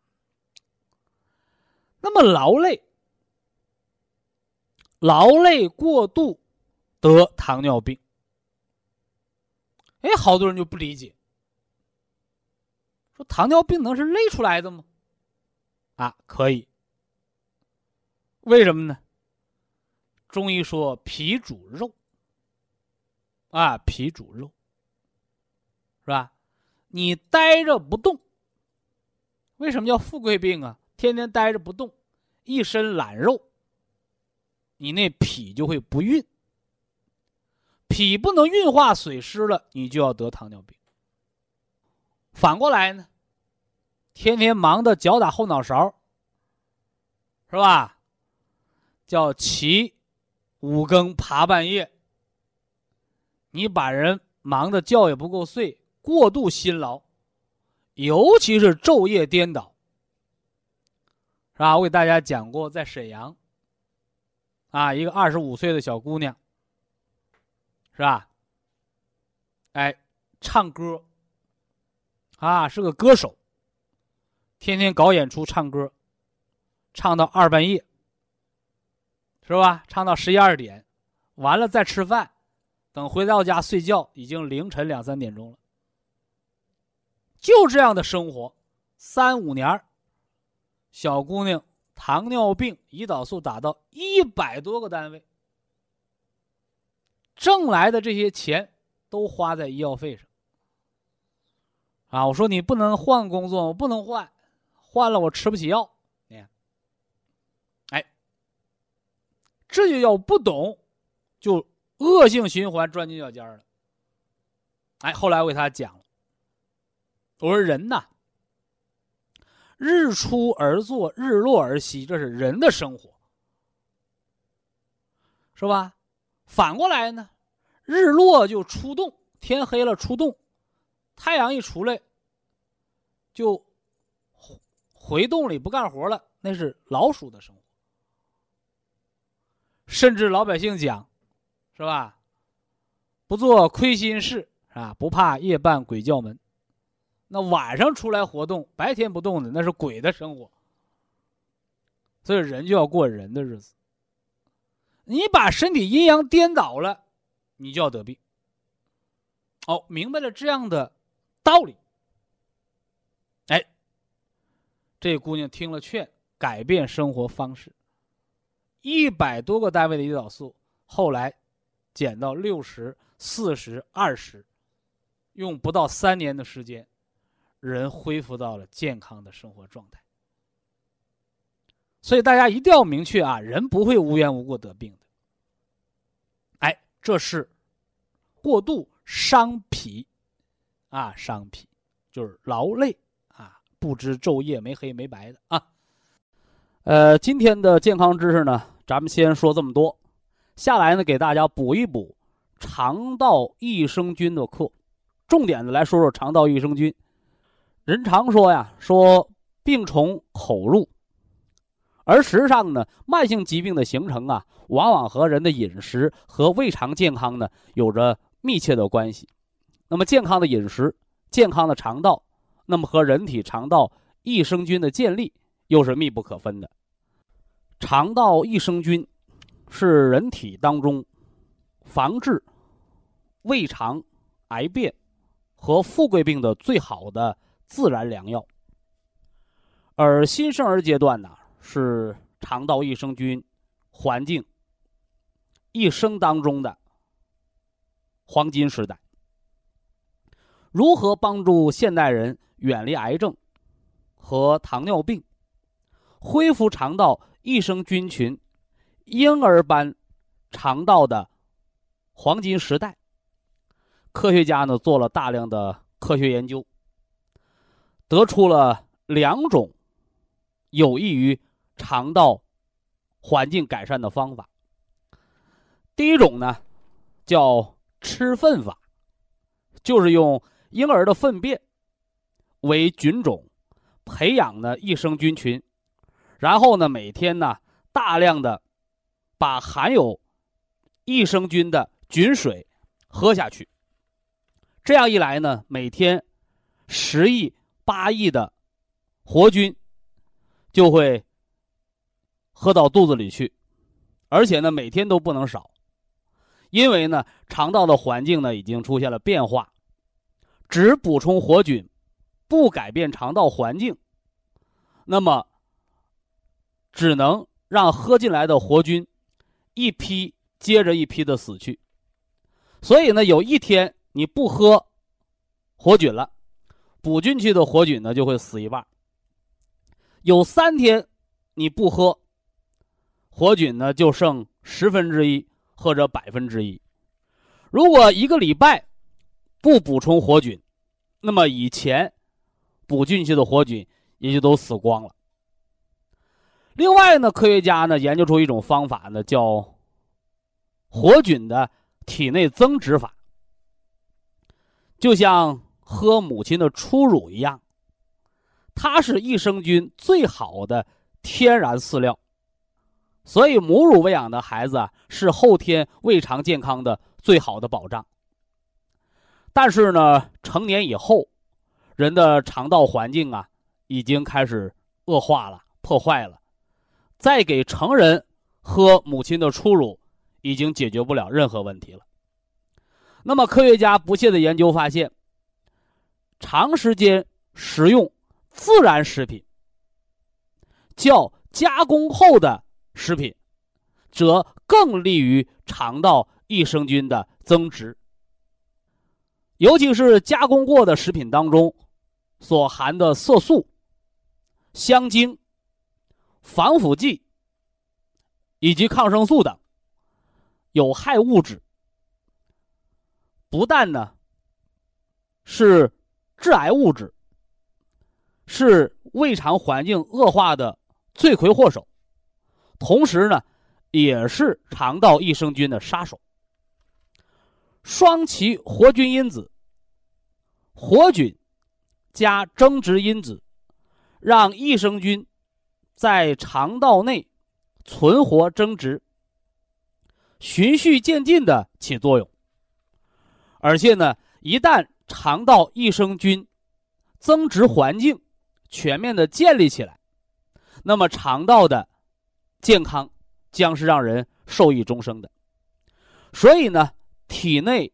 Speaker 1: 那么劳累，劳累过度得糖尿病。哎，好多人就不理解，说糖尿病能是累出来的吗？啊，可以。为什么呢？中医说脾主肉，啊，脾主肉，是吧？你呆着不动，为什么叫富贵病啊？天天呆着不动，一身懒肉，你那脾就会不运。脾不能运化水湿了，你就要得糖尿病。反过来呢，天天忙的脚打后脑勺，是吧？叫起五更爬半夜，你把人忙的觉也不够睡，过度辛劳，尤其是昼夜颠倒，是吧？我给大家讲过，在沈阳，啊，一个二十五岁的小姑娘。是吧？哎，唱歌啊，是个歌手，天天搞演出唱歌，唱到二半夜，是吧？唱到十一二点，完了再吃饭，等回到家睡觉，已经凌晨两三点钟了。就这样的生活，三五年小姑娘糖尿病、胰岛素打到一百多个单位。挣来的这些钱都花在医药费上啊！我说你不能换工作，我不能换，换了我吃不起药。你，哎，这就要不懂，就恶性循环钻牛角尖了。哎，后来我给他讲了，我说人呐，日出而作，日落而息，这是人的生活，是吧？反过来呢，日落就出洞，天黑了出洞，太阳一出来，就回洞里不干活了，那是老鼠的生活。甚至老百姓讲，是吧？不做亏心事啊，不怕夜半鬼叫门。那晚上出来活动，白天不动的那是鬼的生活。所以人就要过人的日子。你把身体阴阳颠倒了，你就要得病。哦，明白了这样的道理。哎，这姑娘听了劝，改变生活方式。一百多个单位的胰岛素，后来减到六十四十二十，用不到三年的时间，人恢复到了健康的生活状态。所以大家一定要明确啊，人不会无缘无故得病的。哎，这是过度伤脾啊，伤脾就是劳累啊，不知昼夜没黑没白的啊。呃，今天的健康知识呢，咱们先说这么多。下来呢，给大家补一补肠道益生菌的课，重点的来说说肠道益生菌。人常说呀，说病从口入。而实际上呢，慢性疾病的形成啊，往往和人的饮食和胃肠健康呢有着密切的关系。那么，健康的饮食、健康的肠道，那么和人体肠道益生菌的建立又是密不可分的。肠道益生菌是人体当中防治胃肠癌变和富贵病的最好的自然良药。而新生儿阶段呢？是肠道益生菌环境一生当中的黄金时代。如何帮助现代人远离癌症和糖尿病，恢复肠道益生菌群，婴儿般肠道的黄金时代？科学家呢做了大量的科学研究，得出了两种有益于肠道环境改善的方法。第一种呢，叫吃粪法，就是用婴儿的粪便为菌种，培养呢益生菌群，然后呢每天呢大量的把含有益生菌的菌水喝下去。这样一来呢，每天十亿、八亿的活菌就会喝到肚子里去，而且呢，每天都不能少，因为呢，肠道的环境呢已经出现了变化，只补充活菌，不改变肠道环境，那么只能让喝进来的活菌一批接着一批的死去，所以呢，有一天。你不喝活菌了，补进去的活菌呢就会死一半。有三天你不喝活菌呢，就剩十分之一或者百分之一。如果一个礼拜不补充活菌，那么以前补进去的活菌也就都死光了。另外呢，科学家呢研究出一种方法呢，叫活菌的体内增殖法。就像喝母亲的初乳一样，它是益生菌最好的天然饲料，所以母乳喂养的孩子啊，是后天胃肠健康的最好的保障。但是呢，成年以后，人的肠道环境啊，已经开始恶化了、破坏了，再给成人喝母亲的初乳，已经解决不了任何问题了。那么，科学家不懈的研究发现，长时间食用自然食品，较加工后的食品，则更利于肠道益生菌的增殖。尤其是加工过的食品当中，所含的色素、香精、防腐剂以及抗生素等有害物质。不但呢是致癌物质，是胃肠环境恶化的罪魁祸首，同时呢也是肠道益生菌的杀手。双歧活菌因子、活菌加增殖因子，让益生菌在肠道内存活增殖，循序渐进的起作用。而且呢，一旦肠道益生菌增殖环境全面的建立起来，那么肠道的健康将是让人受益终生的。所以呢，体内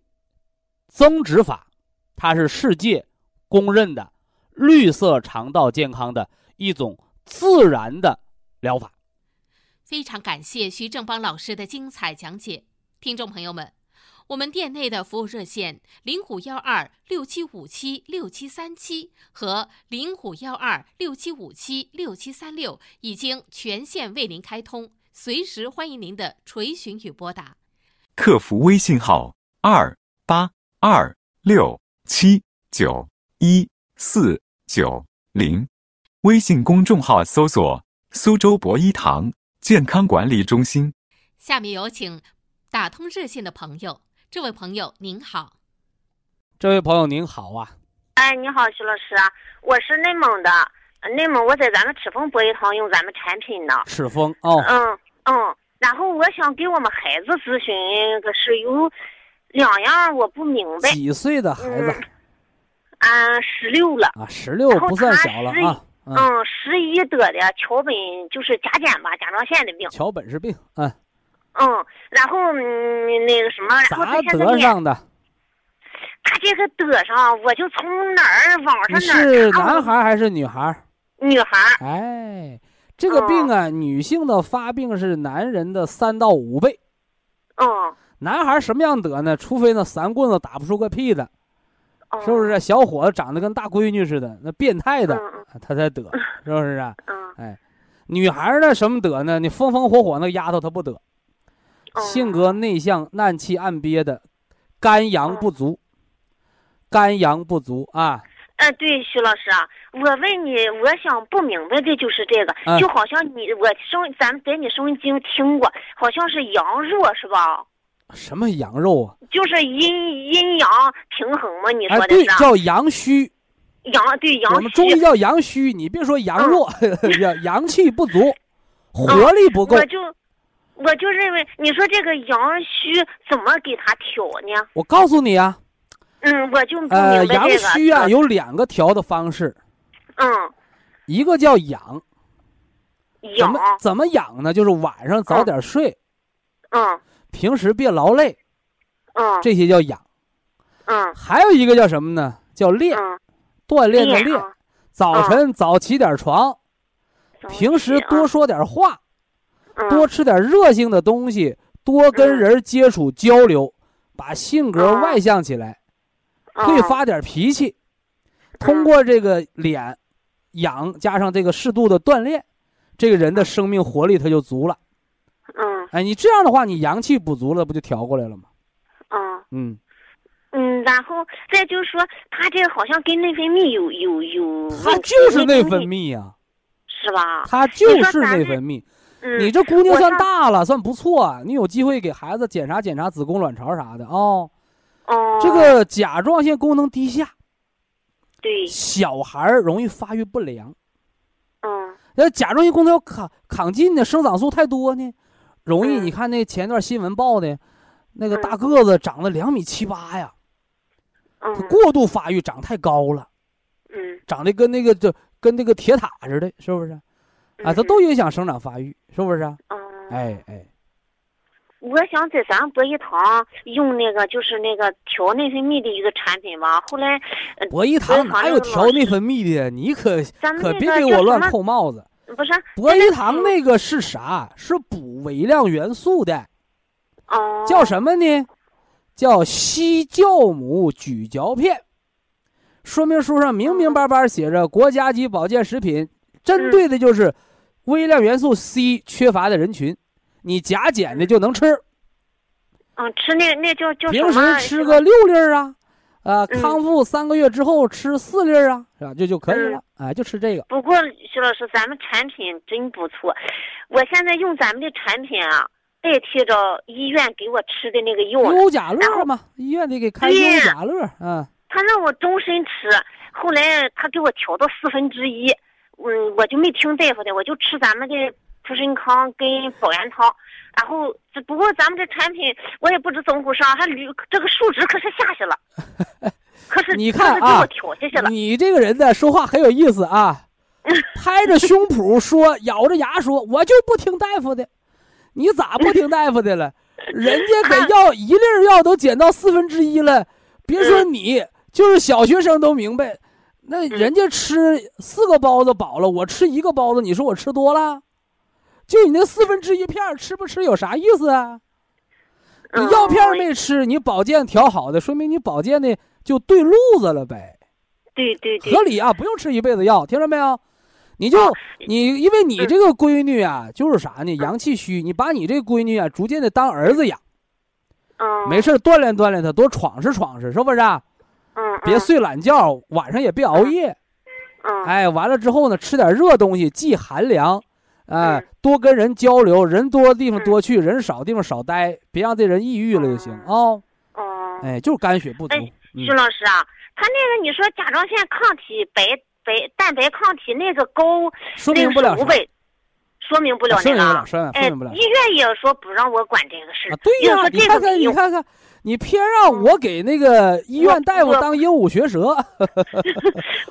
Speaker 1: 增殖法，它是世界公认的绿色肠道健康的一种自然的疗法。
Speaker 3: 非常感谢徐正邦老师的精彩讲解，听众朋友们。我们店内的服务热线零五幺二六七五七六七三七和零五幺二六七五七六七三六已经全线为您开通，随时欢迎您的垂询与拨打。
Speaker 4: 客服微信号二八二六七九一四九零，微信公众号搜索“苏州博一堂健康管理中心”。
Speaker 3: 下面有请打通热线的朋友。这位朋友您好，
Speaker 1: 这位朋友您好啊！
Speaker 5: 哎，你好，徐老师，我是内蒙的，内蒙我在咱们赤峰博一堂用咱们产品呢。
Speaker 1: 赤峰哦。
Speaker 5: 嗯嗯，然后我想给我们孩子咨询，可是有两样我不明白。
Speaker 1: 几岁的孩子？
Speaker 5: 嗯，十六了。
Speaker 1: 啊，十六不算小了啊。
Speaker 5: 嗯，十一得的桥本就是甲减吧，甲状腺的病。
Speaker 1: 桥本是病，嗯。
Speaker 5: 嗯，然后嗯那个什么，然后
Speaker 1: 咋得上的？
Speaker 5: 他这个得上，我就从哪儿网上哪儿
Speaker 1: 是男孩还是女孩？
Speaker 5: 女孩。
Speaker 1: 哎，这个病啊，女性的发病是男人的三到五倍。
Speaker 5: 嗯。
Speaker 1: 男孩什么样得呢？除非那三棍子打不出个屁的，
Speaker 5: 哦
Speaker 1: 是不是？小伙子长得跟大闺女似的，那变态的
Speaker 5: 嗯
Speaker 1: 他才得，是不是啊？
Speaker 5: 哎
Speaker 1: 女孩呢什么得呢？你风风火火那丫头她不得，
Speaker 5: 哦
Speaker 1: 性格内向、暗气暗憋的，肝阳不足，肝阳不足啊。
Speaker 5: 呃，对，徐老师啊，我问你，我想不明白的就是这个，
Speaker 1: 嗯
Speaker 5: 就好像你我收咱们在你收音机上听过，好像是阳弱是吧？
Speaker 1: 什么羊肉啊？
Speaker 5: 就是阴阴阳平衡嘛？你说
Speaker 1: 哎，
Speaker 5: 的是啊？，
Speaker 1: 对叫阳虚。
Speaker 5: 阳对阳
Speaker 1: 我们中医，叫阳虚，你别说阳弱，阳阳气不足，活力不够
Speaker 5: 我。就我就认为，你说这个阳虚怎么给他调呢？
Speaker 1: 我告诉你啊，
Speaker 5: 嗯，我就不
Speaker 1: 呃，阳。虚啊
Speaker 5: 是
Speaker 1: 有两个调的方式，
Speaker 5: 嗯
Speaker 1: 一个叫养，怎么怎么养呢？就是晚上早点睡，
Speaker 5: 嗯
Speaker 1: 平时别劳累，
Speaker 5: 嗯。
Speaker 1: 这些叫养。
Speaker 5: 嗯。
Speaker 1: 还有一个叫什么呢？叫练，
Speaker 5: 嗯，
Speaker 1: 锻炼的练。
Speaker 5: 啊。
Speaker 1: 早晨早起点床，平时多说点话，
Speaker 5: 嗯。
Speaker 1: 多吃点热性的东西，多跟人接触交流，把性格
Speaker 5: 嗯。
Speaker 1: 外向起来，
Speaker 5: 嗯。
Speaker 1: 会发点脾气。通过这个脸养，加上这个适度的锻炼，这个人的生命活力他就足了。
Speaker 5: 嗯
Speaker 1: 哎，你这样的话，你阳气补足了，不就调过来了吗？
Speaker 5: 啊
Speaker 1: 嗯，
Speaker 5: 嗯，然后再就是说，他这个好像跟内分泌有有有他
Speaker 1: 就是内分，泌呀、
Speaker 5: 是吧？
Speaker 1: 他就是内分泌。
Speaker 5: 嗯，
Speaker 1: 你这姑娘算大了，算不错啊。你有机会给孩子检查检查子宫、卵巢啥的哦。
Speaker 5: 哦，
Speaker 1: 这个甲状腺功能低下，
Speaker 5: 对，
Speaker 1: 小孩容易发育不良。
Speaker 5: 嗯
Speaker 1: 那甲状腺功能要亢亢进呢，生长素太多呢，容易。
Speaker 5: 嗯
Speaker 1: 你看那前段新闻报的，那个
Speaker 5: 嗯
Speaker 1: 大个子长了两米七八呀，
Speaker 5: 嗯
Speaker 1: 他过度发育，长太高了，
Speaker 5: 嗯
Speaker 1: 长得跟那个就跟那个铁塔似的，是不是？啊，它
Speaker 5: 嗯
Speaker 1: 都影响生长发育，是不是哎哎，
Speaker 5: 我想在咱博医堂用那个就是那个调内分泌的一个产品吧，后来呃
Speaker 1: 博医堂哪有调内分泌的？你可可别给我乱扣帽子。
Speaker 5: 不是
Speaker 1: 博医堂那个是啥？是补微量元素的，
Speaker 5: 哦
Speaker 1: 叫什么呢？叫硒酵母咀嚼片。说明书上明明白白写着，国家级保健食品针对的就是微量元素 C 缺乏的人群，你甲减的就能吃。
Speaker 5: 嗯吃那那叫叫什
Speaker 1: 平？时吃个六粒儿啊，呃，
Speaker 5: 嗯
Speaker 1: 康复三个月之后吃四粒儿啊，是吧？这就可以了。哎，就吃这个。
Speaker 5: 不过徐老师，咱们产品真不错，我现在用咱们的产品啊，代替着医院给我吃的那个药。
Speaker 1: 优甲乐嘛，医院得给开
Speaker 5: 对
Speaker 1: 优甲乐，嗯。
Speaker 5: 他让我终身吃，后来他给我调到四分之一，嗯，我就没听大夫的，我就吃咱们的普参康跟保元汤。然后这不过咱们这产品我也不知怎么回事啊，还驴这个数值可是下去了，可是
Speaker 1: 你看啊
Speaker 5: 调下去了。
Speaker 1: 你这个人呢，说话很有意思啊，拍着胸脯说，咬着牙说，我就不听大夫的。你咋不听大夫的了？人家给药一粒儿药都减到四分之一了，别说你，就是小学生都明白。那人家吃四个包子饱了，我吃一个包子，你说我吃多了？就你那四分之一片儿吃不吃有啥意思啊？你
Speaker 5: 嗯
Speaker 1: 药片儿没吃，你保健调好的，说明你保健的就对路子了呗。
Speaker 5: 对对对
Speaker 1: 合，理啊，不用吃一辈子药，听着没有？你就
Speaker 5: 哦
Speaker 1: 你，因为你这个闺女啊，就是啥呢？阳气虚，你把你这闺女啊，逐渐的当儿子养，
Speaker 5: 嗯，
Speaker 1: 没事儿锻炼锻炼她，多闯试闯试，是不是啊？
Speaker 5: 嗯，
Speaker 1: 别睡懒觉，晚上也别熬夜。
Speaker 5: 嗯，
Speaker 1: 哎，完了之后呢，吃点热东西，忌寒凉。哎
Speaker 5: 嗯，
Speaker 1: 多跟人交流，人多的地方
Speaker 5: 嗯
Speaker 1: 多去，人少的地方少待，别让这人抑郁了就行啊。
Speaker 5: 哦，
Speaker 1: 哎，就是肝血不足
Speaker 5: 徐老师啊，他那个你说甲状腺抗体白白蛋白抗体那个高，
Speaker 1: 说明不了啥
Speaker 5: 是五百，说明不了
Speaker 1: 说明不了，
Speaker 5: 那个啊。
Speaker 1: 说明说
Speaker 5: 哎，
Speaker 1: 明不了
Speaker 5: 医。院也说不让我管这个事
Speaker 1: 啊，，对呀、看看，你看看，你偏让我给那个医院大夫当鹦鹉学舌，
Speaker 5: 我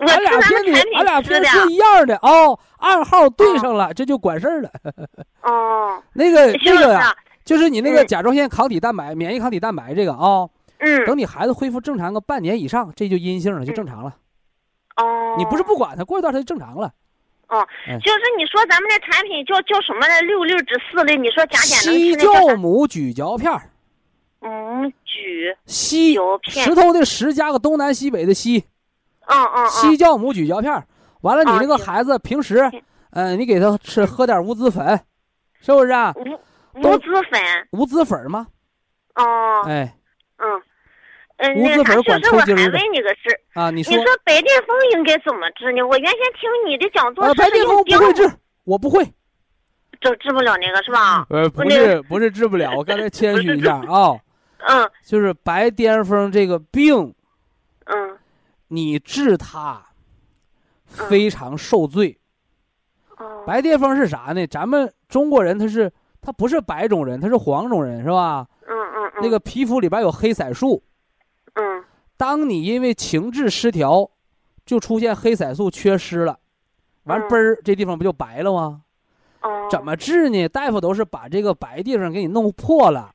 Speaker 1: 俺俩偏得俺俩偏说一样的哦，暗号对上了，这就管事儿了。
Speaker 5: 哦，
Speaker 1: 那个那个呀、
Speaker 5: 啊，
Speaker 1: 就是你那个
Speaker 5: 嗯
Speaker 1: 甲状腺抗体蛋白、免疫抗体蛋白这个啊、
Speaker 5: 嗯，
Speaker 1: 等你孩子恢复正常个半年以上，这就阴性了，就正常了。
Speaker 5: 哦，
Speaker 1: 你不是不管它，过一段它就正常了。
Speaker 5: 哦
Speaker 1: 哎，
Speaker 5: 就是你说咱们的产品叫叫什么来？六六之四粒，你说甲减能那叫啥？
Speaker 1: 酵母咀嚼片儿，
Speaker 5: 母咀
Speaker 1: 西石头的石加个东南西北的西，
Speaker 5: 嗯嗯嗯，
Speaker 1: 西酵母咀嚼片儿。完了，你那个孩子平时，嗯、你给他吃喝点无籽粉，是不是啊？
Speaker 5: 无
Speaker 1: 都
Speaker 5: 无籽粉。
Speaker 1: 无籽粉吗，
Speaker 5: 哦，
Speaker 1: 哎
Speaker 5: 嗯，嗯，
Speaker 1: 管
Speaker 5: 就是我还
Speaker 1: 抽筋儿的
Speaker 5: 问你个事儿，
Speaker 1: 啊，你说
Speaker 5: 你说白癜风应该怎么治呢？我原先听你的讲座
Speaker 1: 呃，白癜风不会治，我不会。
Speaker 5: 治治不了那个是吧？
Speaker 1: 呃，不是不是治不了，我刚才谦 虚一下啊，
Speaker 5: 嗯
Speaker 1: 就是白癜风这个病，
Speaker 5: 嗯
Speaker 1: 你治它非常受罪。
Speaker 5: 哦
Speaker 1: 白癜风是啥呢？咱们中国人他是他不是白种人，他是黄种人，是吧？
Speaker 5: 嗯嗯嗯
Speaker 1: 那个皮肤里边有黑色素，
Speaker 5: 嗯
Speaker 1: 当你因为情志失调，就出现黑色素缺失了，完
Speaker 5: 嗯
Speaker 1: 嘣儿这地方不就白了吗？
Speaker 5: 哦
Speaker 1: 怎么治呢？大夫都是把这个白地方给你弄破了，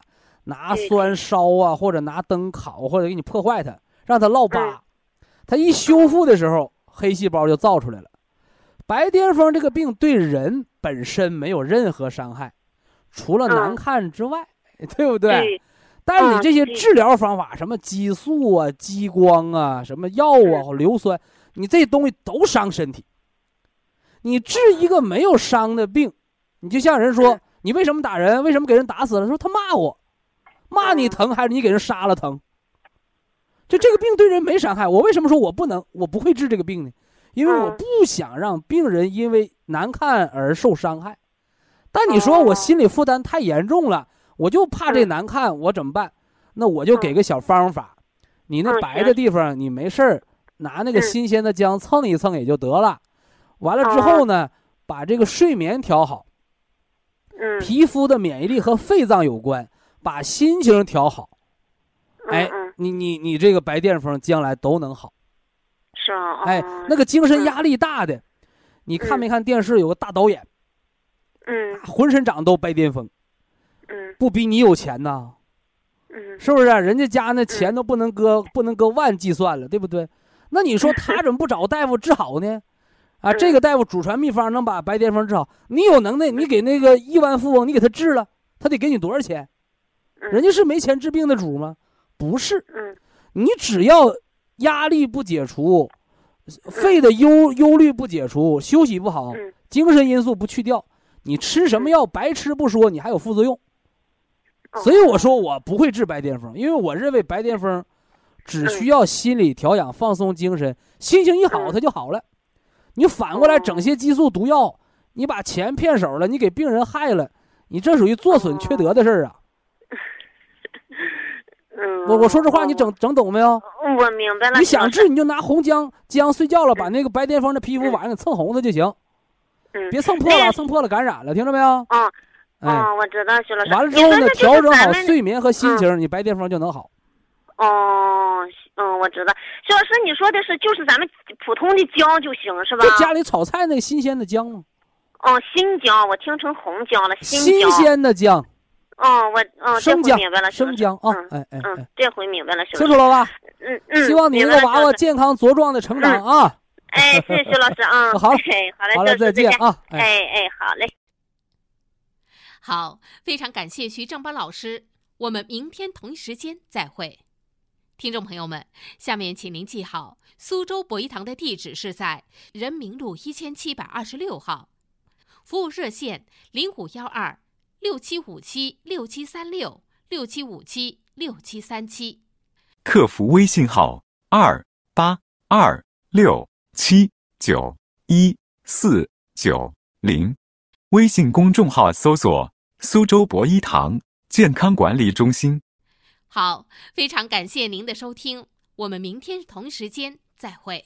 Speaker 1: 拿酸烧啊，或者拿灯烤，或者给你破坏它，让它落疤。
Speaker 5: 嗯
Speaker 1: 它一修复的时候，黑细胞就造出来了。白癜风这个病对人本身没有任何伤害，除了难
Speaker 5: 嗯
Speaker 1: 看之外，对不对？
Speaker 5: 对
Speaker 1: 但你这些治疗方法，什么激素啊、激光啊、什么药啊、硫酸，你这东西都伤身体。你治一个没有伤的病，你就像人说
Speaker 5: 嗯，
Speaker 1: 你为什么打人？为什么给人打死了？说他骂我，骂你
Speaker 5: 嗯
Speaker 1: 疼还是你给人杀了疼？就这个病对人没伤害，我为什么说我不能，我不会治这个病呢？因为我
Speaker 5: 嗯
Speaker 1: 不想让病人因为难看而受伤害。但你说
Speaker 5: 哦
Speaker 1: 我心理负担太严重了，我就怕这
Speaker 5: 嗯
Speaker 1: 难看，我怎么办？那我就给个小方法，你那
Speaker 5: 嗯
Speaker 1: 白的地方，你没事儿拿那个
Speaker 5: 嗯
Speaker 1: 新鲜的姜蹭一蹭也就得了。完了之后呢，把这个睡眠调好，
Speaker 5: 嗯
Speaker 1: 皮肤的免疫力和肺脏有关，把心情调好。哎你你你这个白癜风将来都能好。
Speaker 5: 是啊，
Speaker 1: 哎
Speaker 5: 哦，
Speaker 1: 那个精神压力大的，你看没看电视有个大导演，
Speaker 5: 嗯
Speaker 1: 浑身长都白癜风，
Speaker 5: 嗯
Speaker 1: 不比你有钱呐？
Speaker 5: 嗯
Speaker 1: 是不是？人家家那钱都不能搁不能搁万计算了，对不对？那你说 他怎么不找大夫治好呢？啊，
Speaker 5: 嗯
Speaker 1: 这个大夫祖传秘方能把白癜风治好，你有能耐，你给那个亿万富翁，你给他治了，他得给你多少钱？
Speaker 5: 嗯
Speaker 1: 人家是没钱治病的主吗？不是，
Speaker 5: 嗯
Speaker 1: 你只要压力不解除，肺的忧忧虑不解除，休息不好，
Speaker 5: 嗯
Speaker 1: 精神因素不去掉，你吃什么药白吃不说，你还有副作用。
Speaker 5: 哦
Speaker 1: 所以我说我不会治白癜风，因为我认为白癜风只需要心理调养、放松精神，心情一好
Speaker 5: 嗯
Speaker 1: 它就好了。你反过来
Speaker 5: 哦
Speaker 1: 整些激素毒药，你把钱骗手了，你给病人害了，你这属于做损缺德的事儿啊！
Speaker 5: 嗯，
Speaker 1: 我我说这话
Speaker 5: 哦
Speaker 1: 你整整懂没有？
Speaker 5: 我明白了，
Speaker 1: 你想治你就拿红姜，姜睡觉了，把那个白癜风的皮肤晚上给蹭红了就行，
Speaker 5: 嗯
Speaker 1: 别蹭破了，蹭破了感染了，听着没有？
Speaker 5: 哦
Speaker 1: 哎，
Speaker 5: 哦，我知道，徐老师。
Speaker 1: 完了之后呢，调整好睡眠和心情，你白癜风就能好。
Speaker 5: 哦，嗯，我知道。徐老师，你说的是就是咱们普通的姜就行是吧？
Speaker 1: 就家里炒菜那个新鲜的姜吗，
Speaker 5: 哦，新姜，我听成红姜了，新
Speaker 1: 新。鲜的姜，
Speaker 5: 哦，我哦，这
Speaker 1: 生姜
Speaker 5: 回明白了，，
Speaker 1: 生姜啊
Speaker 5: 嗯，
Speaker 1: 哎哎
Speaker 5: 嗯
Speaker 1: 哎，，
Speaker 5: 这回明白了，徐老师。
Speaker 1: 清楚了吧？
Speaker 5: 嗯嗯。
Speaker 1: 希望你
Speaker 5: 明
Speaker 1: 这个娃娃健康茁壮的成长啊！
Speaker 5: 哎，谢谢徐老师啊。
Speaker 1: 好
Speaker 5: 哎，好嘞，
Speaker 1: 好了，
Speaker 5: 徐老师
Speaker 1: 再见。啊！哎。
Speaker 5: 哎哎，好嘞。
Speaker 3: 好，非常感谢徐正邦老师，我们明天同一时间再会。听众朋友们，下面请您记好，苏州博一堂的地址是在人民路一千七百二十六号，服务热线零五幺二六七五七六七三六六七五七六七三七。
Speaker 4: 客服微信号二八二六七九一四九零，微信公众号搜索“苏州博一堂健康管理中心”。
Speaker 3: 好，非常感谢您的收听，我们明天同时间再会。